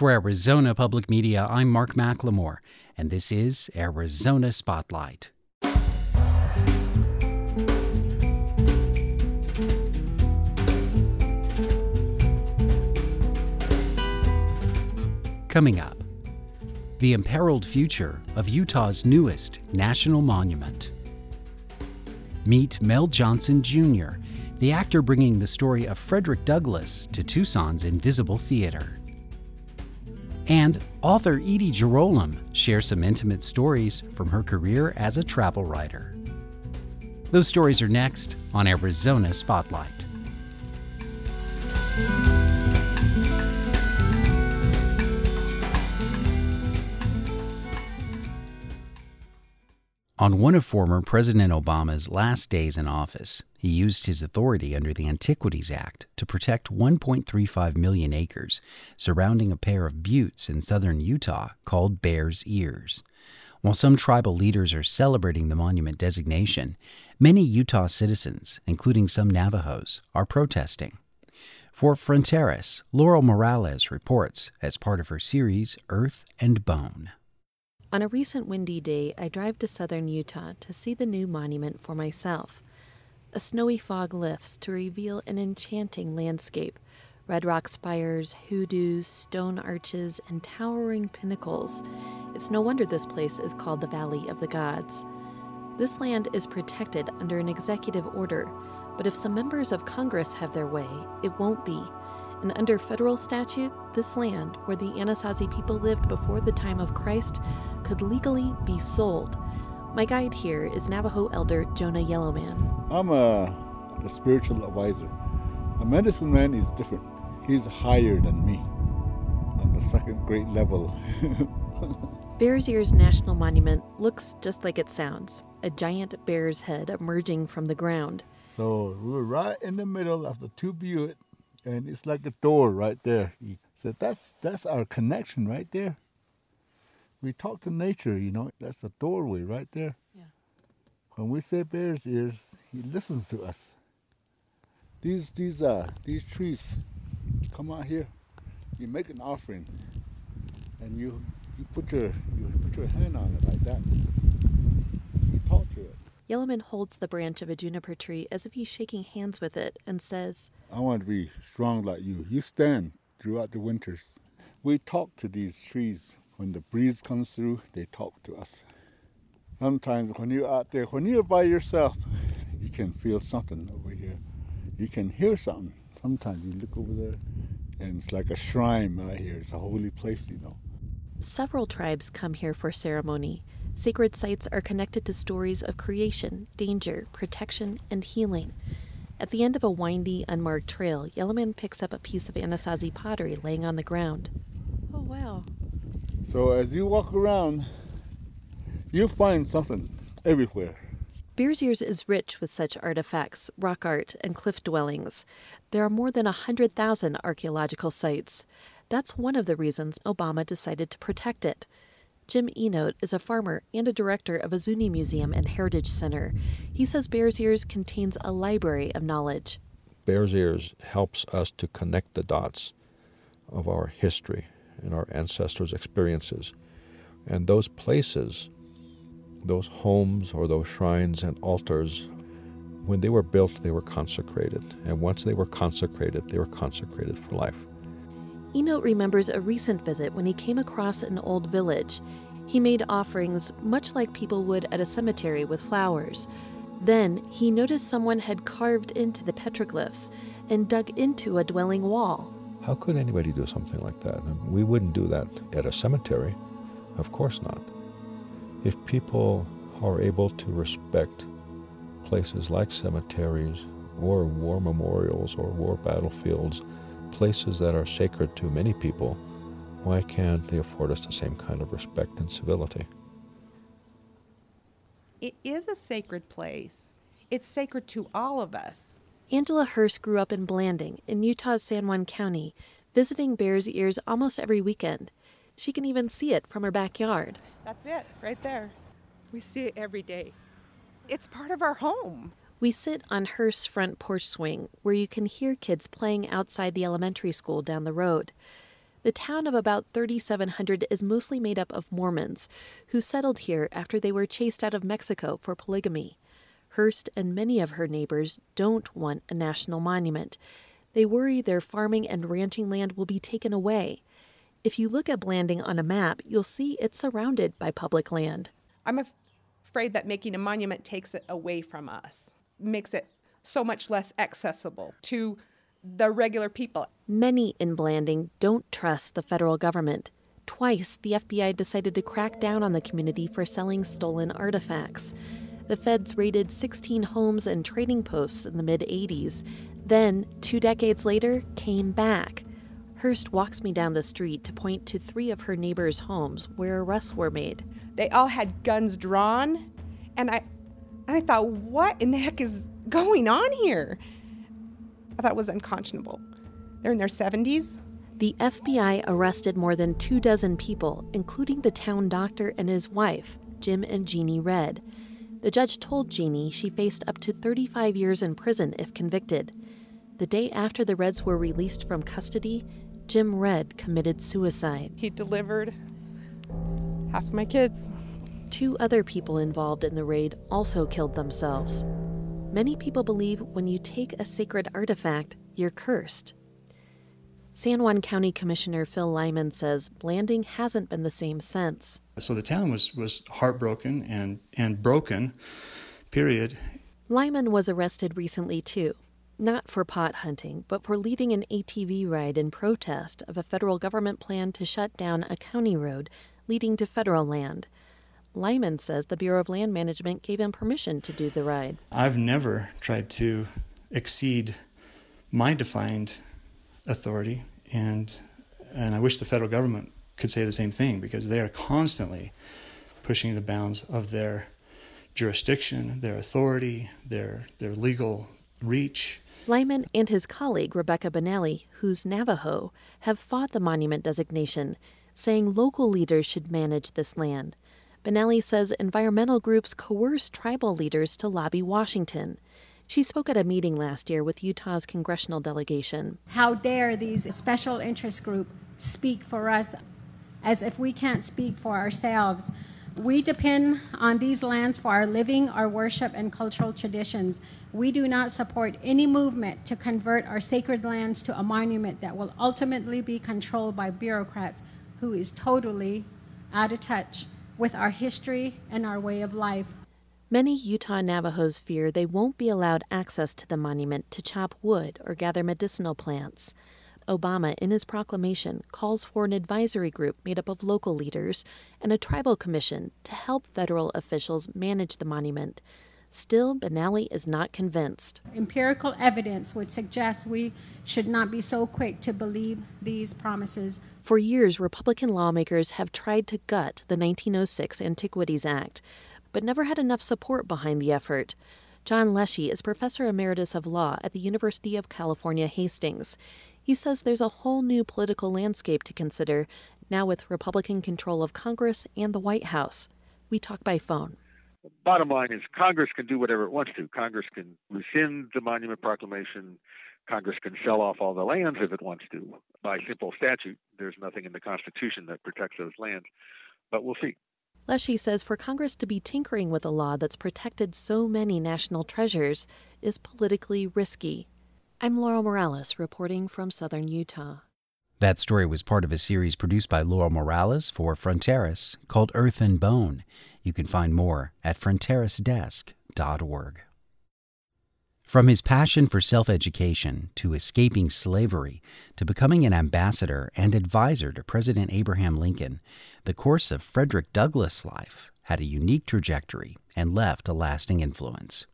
For Arizona Public Media, I'm Mark McLemore, and this is Arizona Spotlight. Coming up, the imperiled future of Utah's newest national monument. Meet Mel Johnson Jr., the actor bringing the story of Frederick Douglass to Tucson's Invisible Theater. And author Edie Jarolim shares some intimate stories from her career as a travel writer. Those stories are next on Arizona Spotlight. On one of former President Obama's last days in office, he used his authority under the Antiquities Act to protect 1.35 million acres surrounding a pair of buttes in southern Utah called Bears Ears. While some tribal leaders are celebrating the monument designation, many Utah citizens, including some Navajos, are protesting. For Fronteras, Laurel Morales reports as part of her series Earth and Bone. On a recent windy day, I drive to southern Utah to see the new monument for myself. A snowy fog lifts to reveal an enchanting landscape red rock spires, hoodoos, stone arches, and towering pinnacles. It's no wonder this place is called the Valley of the Gods. This land is protected under an executive order, but if some members of Congress have their way, it won't be and under federal statute, this land, where the Anasazi people lived before the time of Christ, could legally be sold. My guide here is Navajo elder Jonah Yellowman. I'm a, a spiritual advisor. A medicine man is different. He's higher than me on the second grade level. Bears Ears National Monument looks just like it sounds a giant bear's head emerging from the ground. So we're right in the middle of the two butte and it's like a door right there. He said, "That's that's our connection right there." We talk to nature, you know. That's a doorway right there. Yeah. When we say Bear's ears, he listens to us. These these uh these trees, come out here. You make an offering, and you you put your you put your hand on it like that. You talk to it. Yellowman holds the branch of a juniper tree as if he's shaking hands with it and says, I want to be strong like you. You stand throughout the winters. We talk to these trees. When the breeze comes through, they talk to us. Sometimes when you're out there, when you're by yourself, you can feel something over here. You can hear something. Sometimes you look over there and it's like a shrine out here. It's a holy place, you know. Several tribes come here for ceremony. Sacred sites are connected to stories of creation, danger, protection, and healing. At the end of a windy, unmarked trail, Yellowman picks up a piece of Anasazi pottery laying on the ground. Oh, wow. So as you walk around, you'll find something everywhere. Bears Ears is rich with such artifacts, rock art, and cliff dwellings. There are more than 100,000 archaeological sites. That's one of the reasons Obama decided to protect it. Jim Enote is a farmer and a director of a Zuni Museum and Heritage Center. He says Bears Ears contains a library of knowledge. Bears Ears helps us to connect the dots of our history and our ancestors' experiences. And those places, those homes or those shrines and altars, when they were built, they were consecrated. And once they were consecrated, they were consecrated for life. Enote remembers a recent visit when he came across an old village. He made offerings much like people would at a cemetery with flowers. Then he noticed someone had carved into the petroglyphs and dug into a dwelling wall. How could anybody do something like that? We wouldn't do that at a cemetery. Of course not. If people are able to respect places like cemeteries or war memorials or war battlefields, places that are sacred to many people, why can't they afford us the same kind of respect and civility? It is a sacred place. It's sacred to all of us. Angela Hurst grew up in Blanding, in Utah's San Juan County, visiting Bears Ears almost every weekend. She can even see it from her backyard. That's it, right there. We see it every day. It's part of our home. We sit on Hurst's front porch swing where you can hear kids playing outside the elementary school down the road. The town of about 3,700 is mostly made up of Mormons who settled here after they were chased out of Mexico for polygamy. Hurst and many of her neighbors don't want a national monument. They worry their farming and ranching land will be taken away. If you look at Blanding on a map, you'll see it's surrounded by public land. I'm afraid that making a monument takes it away from us, makes it so much less accessible to the regular people. Many in Blanding don't trust the federal government. Twice, the FBI decided to crack down on the community for selling stolen artifacts. The feds raided 16 homes and trading posts in the mid 80s. Then, two decades later, came back. Hurst walks me down the street to point to three of her neighbors' homes where arrests were made. They all had guns drawn, and I, and I thought, what in the heck is going on here? I thought it was unconscionable. They're in their 70s. The FBI arrested more than two dozen people, including the town doctor and his wife, Jim and Jeannie Redd. The judge told Jeannie she faced up to 35 years in prison if convicted. The day after the Redds were released from custody, Jim Redd committed suicide. He delivered half of my kids. Two other people involved in the raid also killed themselves. Many people believe when you take a sacred artifact, you're cursed. San Juan County Commissioner Phil Lyman says Blanding hasn't been the same since. So the town was, was heartbroken and, and broken, period. Lyman was arrested recently, too. Not for pot hunting, but for leading an ATV ride in protest of a federal government plan to shut down a county road leading to federal land. Lyman says the Bureau of Land Management gave him permission to do the ride. I've never tried to exceed my defined authority, and and I wish the federal government could say the same thing because they are constantly pushing the bounds of their jurisdiction, their authority, their their legal reach. Lyman and his colleague Rebecca Benally, who's Navajo, have fought the monument designation, saying local leaders should manage this land. Benally says environmental groups coerce tribal leaders to lobby Washington. She spoke at a meeting last year with Utah's congressional delegation. How dare these special interest groups speak for us as if we can't speak for ourselves? We depend on these lands for our living, our worship, and cultural traditions. We do not support any movement to convert our sacred lands to a monument that will ultimately be controlled by bureaucrats who is totally out of touch with our history and our way of life. Many Utah Navajos fear they won't be allowed access to the monument to chop wood or gather medicinal plants. Obama, in his proclamation, calls for an advisory group made up of local leaders and a tribal commission to help federal officials manage the monument. Still, Benally is not convinced. Empirical evidence would suggest we should not be so quick to believe these promises. For years, Republican lawmakers have tried to gut the 1906 Antiquities Act, but never had enough support behind the effort. John Leshy is professor emeritus of law at the University of California, Hastings. He says there's a whole new political landscape to consider now with Republican control of Congress and the White House. We talk by phone. Bottom line is Congress can do whatever it wants to. Congress can rescind the Monument Proclamation. Congress can sell off all the lands if it wants to by simple statute. There's nothing in the Constitution that protects those lands, but we'll see. Leshy says for Congress to be tinkering with a law that's protected so many national treasures is politically risky. I'm Laurel Morales reporting from southern Utah. That story was part of a series produced by Laurel Morales for Fronteras called Earth and Bone. You can find more at fronterasdesk.org. From his passion for self education to escaping slavery to becoming an ambassador and advisor to President Abraham Lincoln, the course of Frederick Douglass' life had a unique trajectory and left a lasting influence.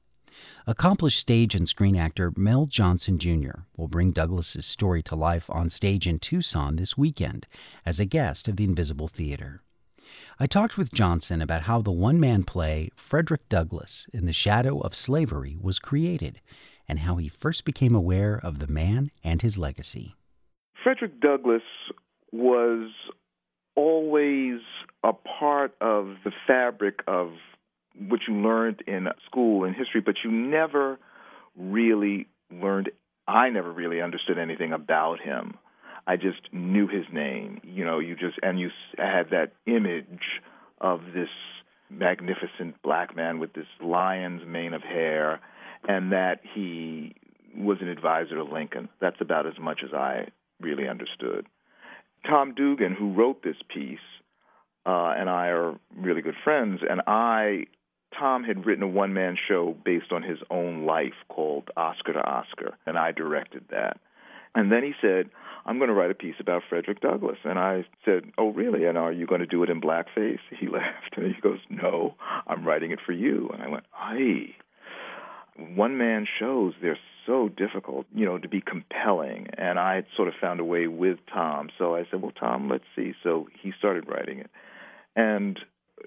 Accomplished stage and screen actor Mel Johnson Jr. will bring Douglass's story to life on stage in Tucson this weekend as a guest of the Invisible Theater. I talked with Johnson about how the one man play Frederick Douglass in the Shadow of Slavery was created and how he first became aware of the man and his legacy. Frederick Douglass was always a part of the fabric of what you learned in school in history, but you never really learned, I never really understood anything about him. I just knew his name. You know, you just and you had that image of this magnificent black man with this lion's mane of hair, and that he was an advisor to Lincoln. That's about as much as I really understood. Tom Dugan, who wrote this piece, uh, and I are really good friends, and I, Tom had written a one man show based on his own life called Oscar to Oscar, and I directed that. And then he said, I'm going to write a piece about Frederick Douglass. And I said, Oh, really? And are you going to do it in blackface? He laughed and he goes, No, I'm writing it for you. And I went, Aye. One man shows, they're so difficult, you know, to be compelling. And I had sort of found a way with Tom. So I said, Well, Tom, let's see. So he started writing it. And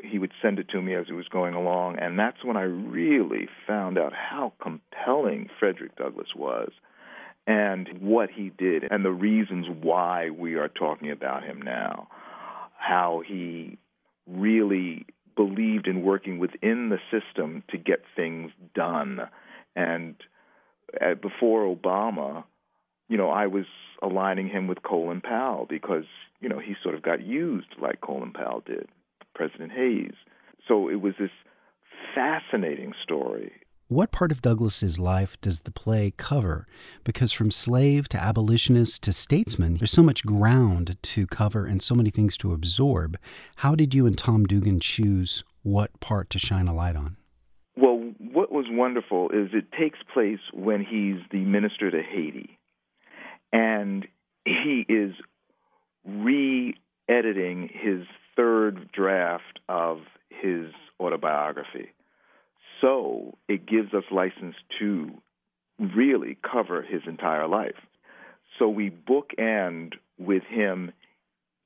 he would send it to me as he was going along. And that's when I really found out how compelling Frederick Douglass was and what he did and the reasons why we are talking about him now. How he really believed in working within the system to get things done. And uh, before Obama, you know, I was aligning him with Colin Powell because, you know, he sort of got used like Colin Powell did, President Hayes. So it was this fascinating story what part of Douglass's life does the play cover? Because from slave to abolitionist to statesman, there's so much ground to cover and so many things to absorb. How did you and Tom Dugan choose what part to shine a light on? Well, what was wonderful is it takes place when he's the minister to Haiti. And he is re editing his third draft of his autobiography so it gives us license to really cover his entire life. So we bookend with him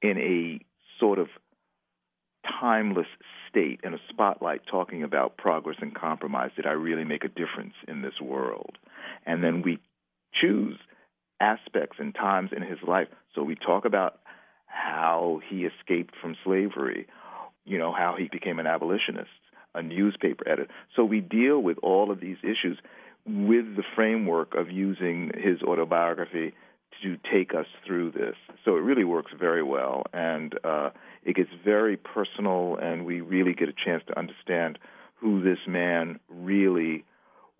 in a sort of timeless state in a spotlight talking about progress and compromise. Did I really make a difference in this world? And then we choose aspects and times in his life. So we talk about how he escaped from slavery, you know, how he became an abolitionist, a newspaper editor. So we deal with all of these issues with the framework of using his autobiography to take us through this. So it really works very well, and uh, it gets very personal, and we really get a chance to understand who this man really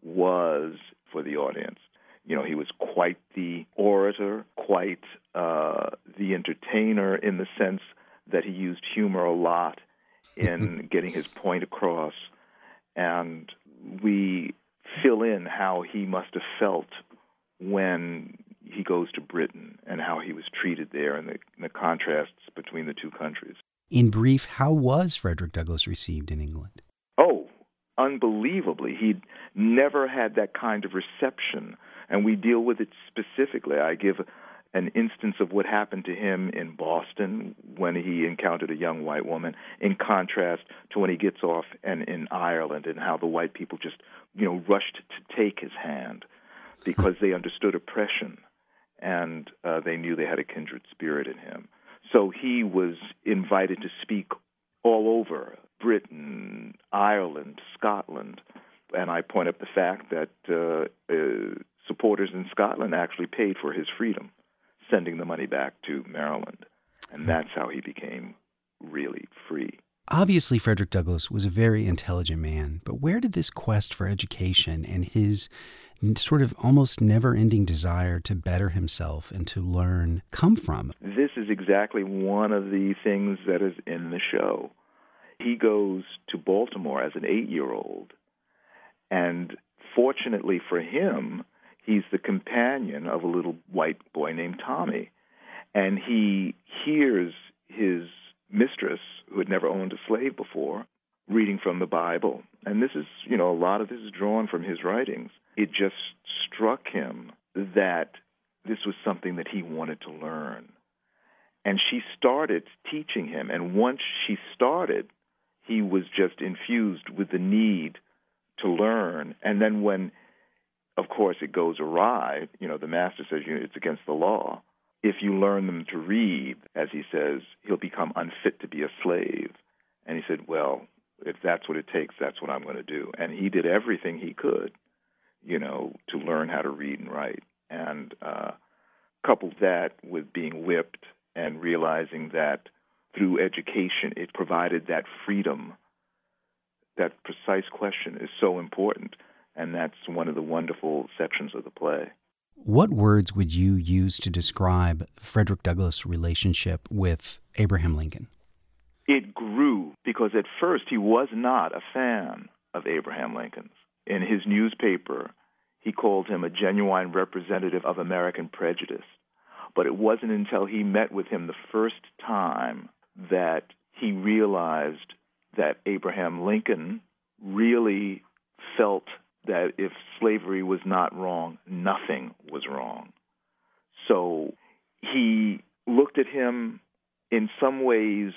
was for the audience. You know, he was quite the orator, quite uh, the entertainer in the sense that he used humor a lot in getting his point across. And we fill in how he must have felt when he goes to Britain and how he was treated there and the, the contrasts between the two countries. In brief, how was Frederick Douglass received in England? Oh, unbelievably. He'd never had that kind of reception, and we deal with it specifically. I give an instance of what happened to him in Boston when he encountered a young white woman, in contrast to when he gets off and in Ireland and how the white people just, you know, rushed to take his hand because they understood oppression and uh, they knew they had a kindred spirit in him. So he was invited to speak all over Britain, Ireland, Scotland, and I point up the fact that uh, uh, supporters in Scotland actually paid for his freedom sending the money back to Maryland. And hmm. that's how he became really free. Obviously, Frederick Douglass was a very intelligent man, but where did this quest for education and his sort of almost never ending desire to better himself and to learn come from? This is exactly one of the things that is in the show. He goes to Baltimore as an eight year old, and fortunately for him, he's the companion of a little white boy named Tommy. And he hears his mistress, who had never owned a slave before, reading from the Bible. And this is, you know, a lot of this is drawn from his writings. It just struck him that this was something that he wanted to learn. And she started teaching him. And once she started, he was just infused with the need to learn. And then when of course, it goes awry. You know, the master says you know, it's against the law. If you learn them to read, as he says, he'll become unfit to be a slave. And he said, well, if that's what it takes, that's what I'm going to do. And he did everything he could, you know, to learn how to read and write. And uh, couple that with being whipped and realizing that through education it provided that freedom. That precise question is so important, and that's one of the wonderful sections of the play. What words would you use to describe Frederick Douglass' relationship with Abraham Lincoln? It grew because at first he was not a fan of Abraham Lincoln's. In his newspaper, he called him a genuine representative of American prejudice. But it wasn't until he met with him the first time that he realized that Abraham Lincoln really felt that if slavery was not wrong, nothing was wrong. So he looked at him in some ways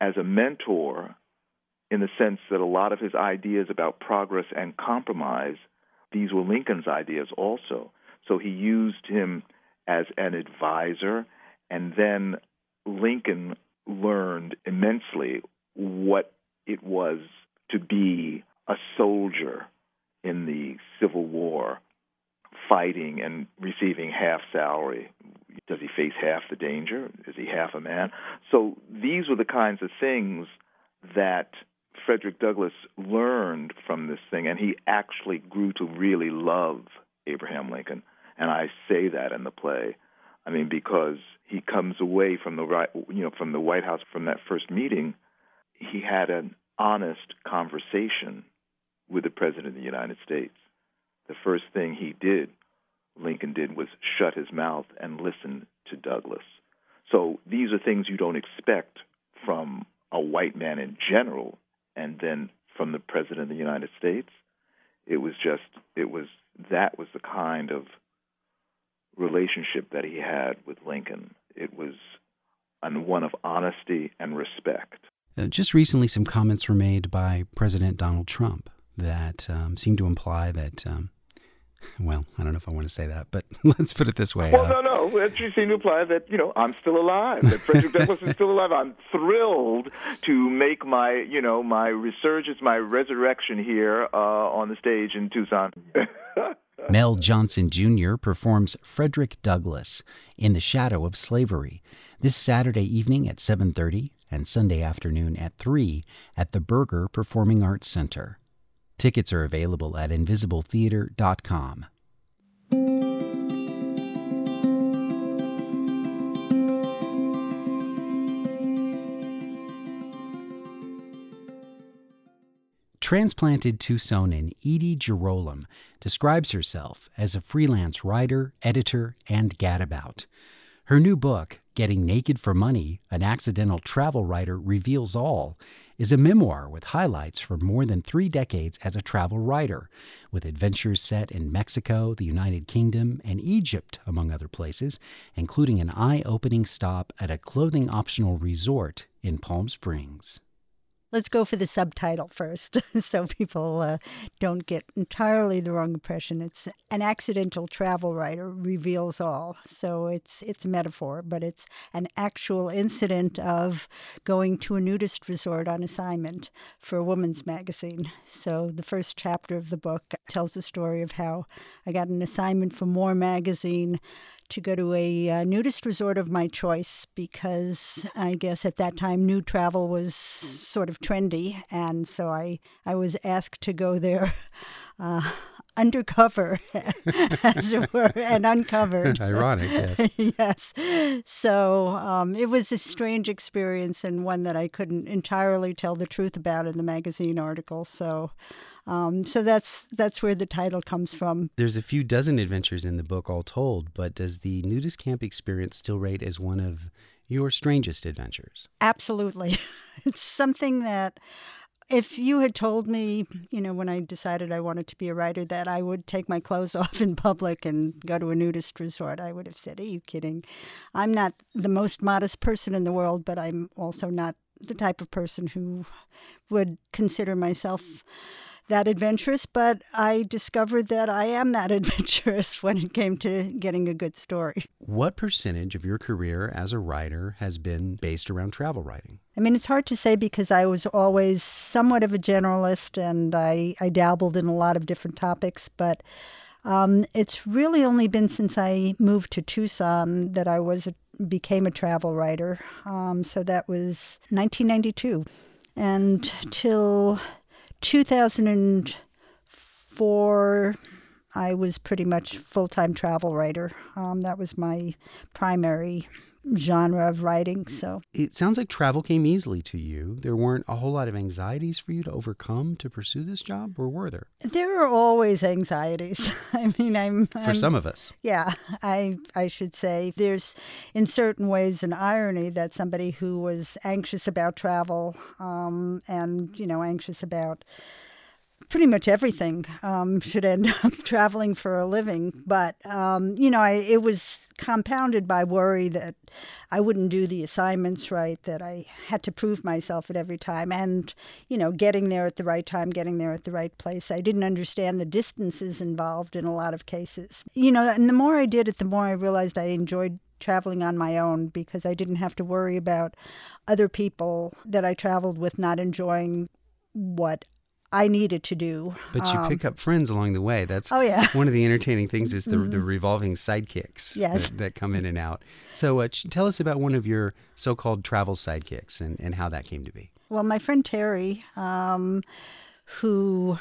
as a mentor in the sense that a lot of his ideas about progress and compromise, these were Lincoln's ideas also. So he used him as an advisor, and then Lincoln learned immensely what it was to be a soldier in the Civil War, fighting and receiving half salary. Does he face half the danger? Is he half a man? So these were the kinds of things that Frederick Douglass learned from this thing, and he actually grew to really love Abraham Lincoln. And I say that in the play. I mean, because he comes away from the right, you know, from the White House from that first meeting, he had an honest conversation with the President of the United States. The first thing he did, Lincoln did, was shut his mouth and listen to Douglass. So these are things you don't expect from a white man in general, and then from the President of the United States. It was just, it was, that was the kind of relationship that he had with Lincoln. It was one of honesty and respect. Uh, just recently, some comments were made by President Donald Trump that um, seem to imply that, um, well, I don't know if I want to say that, but let's put it this way. Well, uh, no, no. It seem to imply that, you know, I'm still alive, that Frederick Douglass is still alive. I'm thrilled to make my, you know, my resurgence, my resurrection here uh, on the stage in Tucson. Mel Johnson Jr. performs Frederick Douglass in the Shadow of Slavery this Saturday evening at 7:30 and Sunday afternoon at 3 at the Berger Performing Arts Center. Tickets are available at invisibletheater.com. Transplanted Tucsonan Edie Jarolim describes herself as a freelance writer, editor, and gadabout. Her new book, Getting Naked for Money An Accidental Travel Writer Reveals All, is a memoir with highlights from more than three decades as a travel writer, with adventures set in Mexico, the United Kingdom, and Egypt, among other places, including an eye opening stop at a clothing optional resort in Palm Springs. Let's go for the subtitle first so people uh, don't get entirely the wrong impression. It's an accidental travel writer reveals all. So it's it's a metaphor, but it's an actual incident of going to a nudist resort on assignment for a woman's magazine. So the first chapter of the book tells the story of how I got an assignment for More magazine to go to a uh, nudist resort of my choice because I guess at that time nude travel was sort of trendy, and so I I was asked to go there. Uh, undercover, as it were, and uncovered. Ironic, yes. yes. So um, it was a strange experience and one that I couldn't entirely tell the truth about in the magazine article. So um, so that's that's where the title comes from. There's a few dozen adventures in the book, all told. But does the nudist camp experience still rate as one of your strangest adventures? Absolutely, it's something that. If you had told me, you know, when I decided I wanted to be a writer, that I would take my clothes off in public and go to a nudist resort, I would have said, Are you kidding? I'm not the most modest person in the world, but I'm also not the type of person who would consider myself that adventurous, but I discovered that I am that adventurous when it came to getting a good story. What percentage of your career as a writer has been based around travel writing? I mean, it's hard to say because I was always somewhat of a generalist and I, I dabbled in a lot of different topics, but Um, it's really only been since I moved to Tucson that I was a, became a travel writer. Um, so that was 1992, and till 2004. I was pretty much full time travel writer. Um, that was my primary genre of writing. So it sounds like travel came easily to you. There weren't a whole lot of anxieties for you to overcome to pursue this job, or were there? There are always anxieties. I mean, I'm for I'm, some of us. Yeah, I I should say there's in certain ways an irony that somebody who was anxious about travel um, and you know anxious about pretty much everything um, should end up traveling for a living. But um, you know, I, it was compounded by worry that I wouldn't do the assignments right, that I had to prove myself at every time, and you know, getting there at the right time, getting there at the right place. I didn't understand the distances involved in a lot of cases. You know, and the more I did it, the more I realized I enjoyed traveling on my own because I didn't have to worry about other people that I traveled with not enjoying what I needed to do. But you Um, pick up friends along the way. That's Oh, yeah. one of the entertaining things is the the Mhm. revolving sidekicks Yes. that, that come in and out. So uh, tell us about one of your so-called travel sidekicks and, and how that came to be. Well, my friend Terry, um, who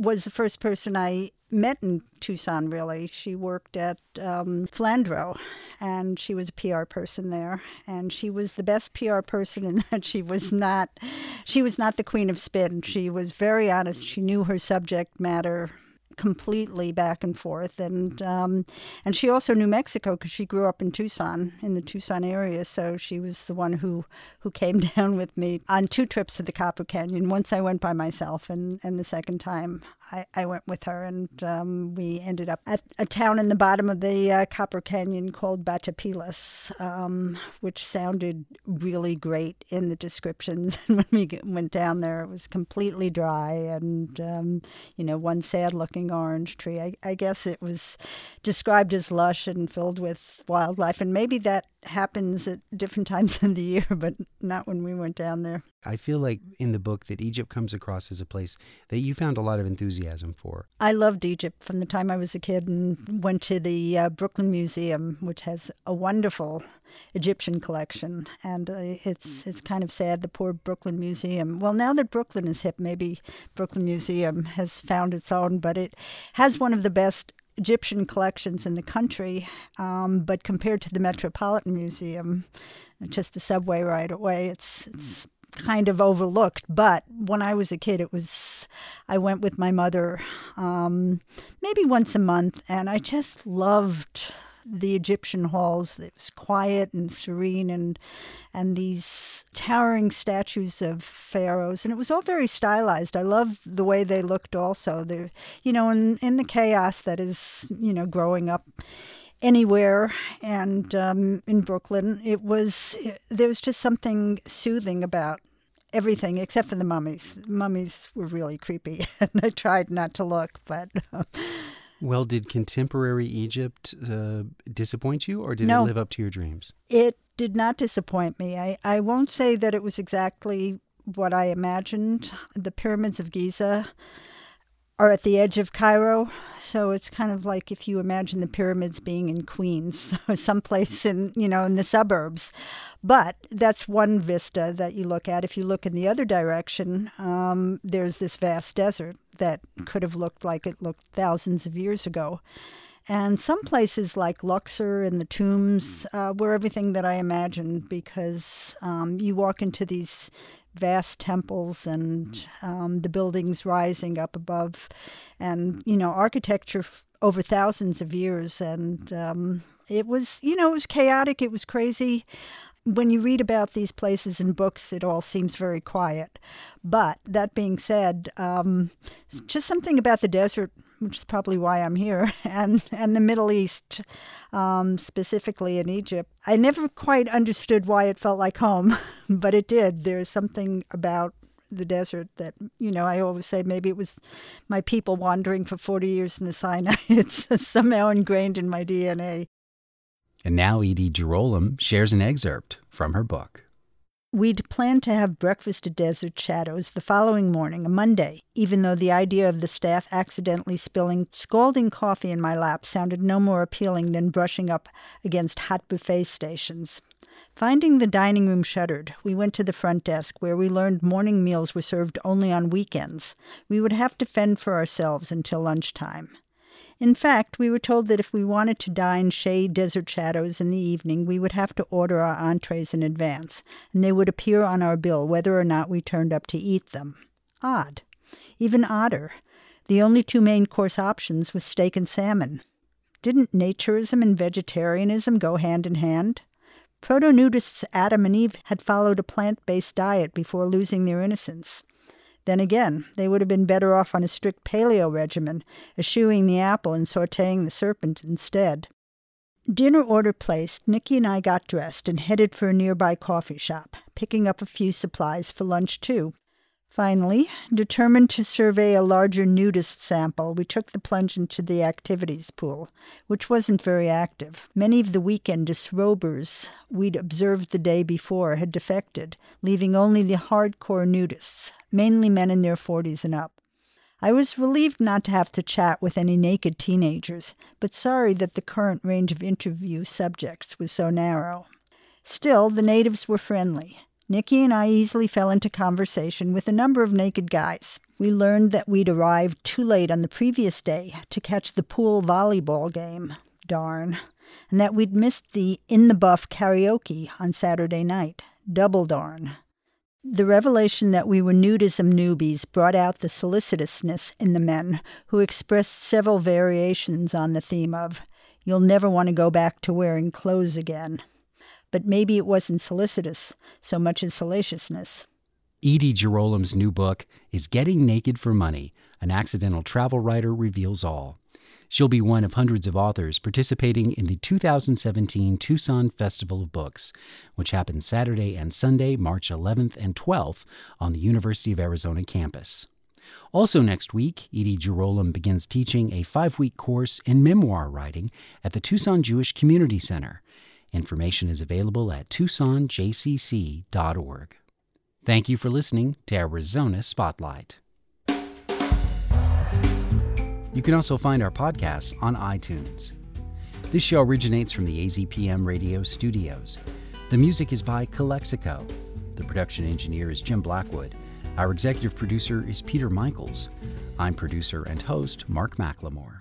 was the first person I met in Tucson, really. She worked at um, Flandrau, and she was a PR person there. And she was the best PR person in that she was not, she was not the queen of spin. She was very honest. She knew her subject matter completely back and forth. And um, and she also knew Mexico because she grew up in Tucson in the Tucson area. So she was the one who who came down with me on two trips to the Copper Canyon. Once I went by myself and and the second time I, I went with her. And um, we ended up at a town in the bottom of the uh, Copper Canyon called Batopilas um, which sounded really great in the descriptions. And when we went down there it was completely dry and um, you know one sad looking orange tree I, I guess it was described as lush and filled with wildlife and maybe that happens at different times in the year but not when we went down there I feel like in the book that Egypt comes across as a place that you found a lot of enthusiasm for. I loved Egypt from the time I was a kid and went to the uh, Brooklyn Museum, which has a wonderful Egyptian collection. And uh, it's it's kind of sad the poor Brooklyn Museum. Well, now that Brooklyn is hip, maybe Brooklyn Museum has found its own, but it has one of the best Egyptian collections in the country. Um, but compared to the Metropolitan Museum, just a subway ride away, it's it's kind of overlooked. But when I was a kid, it was, I went with my mother um, maybe once a month, and I just loved the Egyptian halls. It was quiet and serene, and and these towering statues of pharaohs, and it was all very stylized. I love the way they looked. Also, they, you know, in in the chaos that is, you know, growing up anywhere and um, in Brooklyn, it was there was just something soothing about everything except for the mummies. Mummies were really creepy, and I tried not to look, but. Well, did contemporary Egypt uh, disappoint you, or did No. it live up to your dreams? It did not disappoint me. I, I won't say that it was exactly what I imagined. The pyramids of Giza are at the edge of Cairo, so it's kind of like if you imagine the pyramids being in Queens, someplace in you know in the suburbs. But that's one vista that you look at. If you look in the other direction, um, there's this vast desert that could have looked like it looked thousands of years ago. And some places like Luxor and the tombs uh, were everything that I imagined because um, you walk into these vast temples and um, the buildings rising up above, and you know architecture over thousands of years, and um, it was you know it was chaotic, it was crazy. When you read about these places in books, it all seems very quiet. But that being said, um, just something about the desert which is probably why I'm here, and and the Middle East, um, specifically in Egypt. I never quite understood why it felt like home, but it did. There's something about the desert that you know. I always say maybe it was my people wandering for 40 years in the Sinai. It's somehow ingrained in my DNA. And now Edie Jarolim shares an excerpt from her book. We'd planned to have breakfast at Desert Shadows the following morning, a Monday, even though the idea of the staff accidentally spilling scalding coffee in my lap sounded no more appealing than brushing up against hot buffet stations. Finding the dining room shuttered, we went to the front desk where we learned morning meals were served only on weekends. We would have to fend for ourselves until lunchtime. In fact, we were told that if we wanted to dine Chez Desert Shadows in the evening, we would have to order our entrees in advance, and they would appear on our bill whether or not we turned up to eat them. Odd. Even odder. The only two main course options was steak and salmon. Didn't naturism and vegetarianism go hand in hand? Proto nudists Adam and Eve had followed a plant based diet before losing their innocence. Then again, they would have been better off on a strict paleo regimen, eschewing the apple and sauteing the serpent instead. Dinner order placed, Nicky and I got dressed and headed for a nearby coffee shop, picking up a few supplies for lunch too. Finally, determined to survey a larger nudist sample, we took the plunge into the activities pool, which wasn't very active. Many of the weekend disrobers we'd observed the day before had defected, leaving only the hardcore nudists, mainly men in their 40s and up. I was relieved not to have to chat with any naked teenagers, but sorry that the current range of interview subjects was so narrow. Still, the natives were friendly. Nikki and I easily fell into conversation with a number of naked guys. We learned that we'd arrived too late on the previous day to catch the pool volleyball game. Darn. And that we'd missed the In the Buff karaoke on Saturday night. Double darn. The revelation that we were nudism newbies brought out the solicitousness in the men, who expressed several variations on the theme of, You'll never want to go back to wearing clothes again but maybe it wasn't solicitous so much as salaciousness. Edie Jarolim's new book is Getting Naked for Money An Accidental Travel Writer Reveals All. She'll be one of hundreds of authors participating in the 2017 Tucson Festival of Books, which happens Saturday and Sunday, March 11th and 12th on the University of Arizona campus. Also, next week, Edie Girolom begins teaching a five week course in memoir writing at the Tucson Jewish Community Center. Information is available at tucsonjcc.org. Thank you for listening to Arizona Spotlight. You can also find our podcasts on iTunes. This show originates from the AZPM radio studios. The music is by Calexico. The production engineer is Jim Blackwood. Our executive producer is Peter Michaels. I'm producer and host Mark McLemore.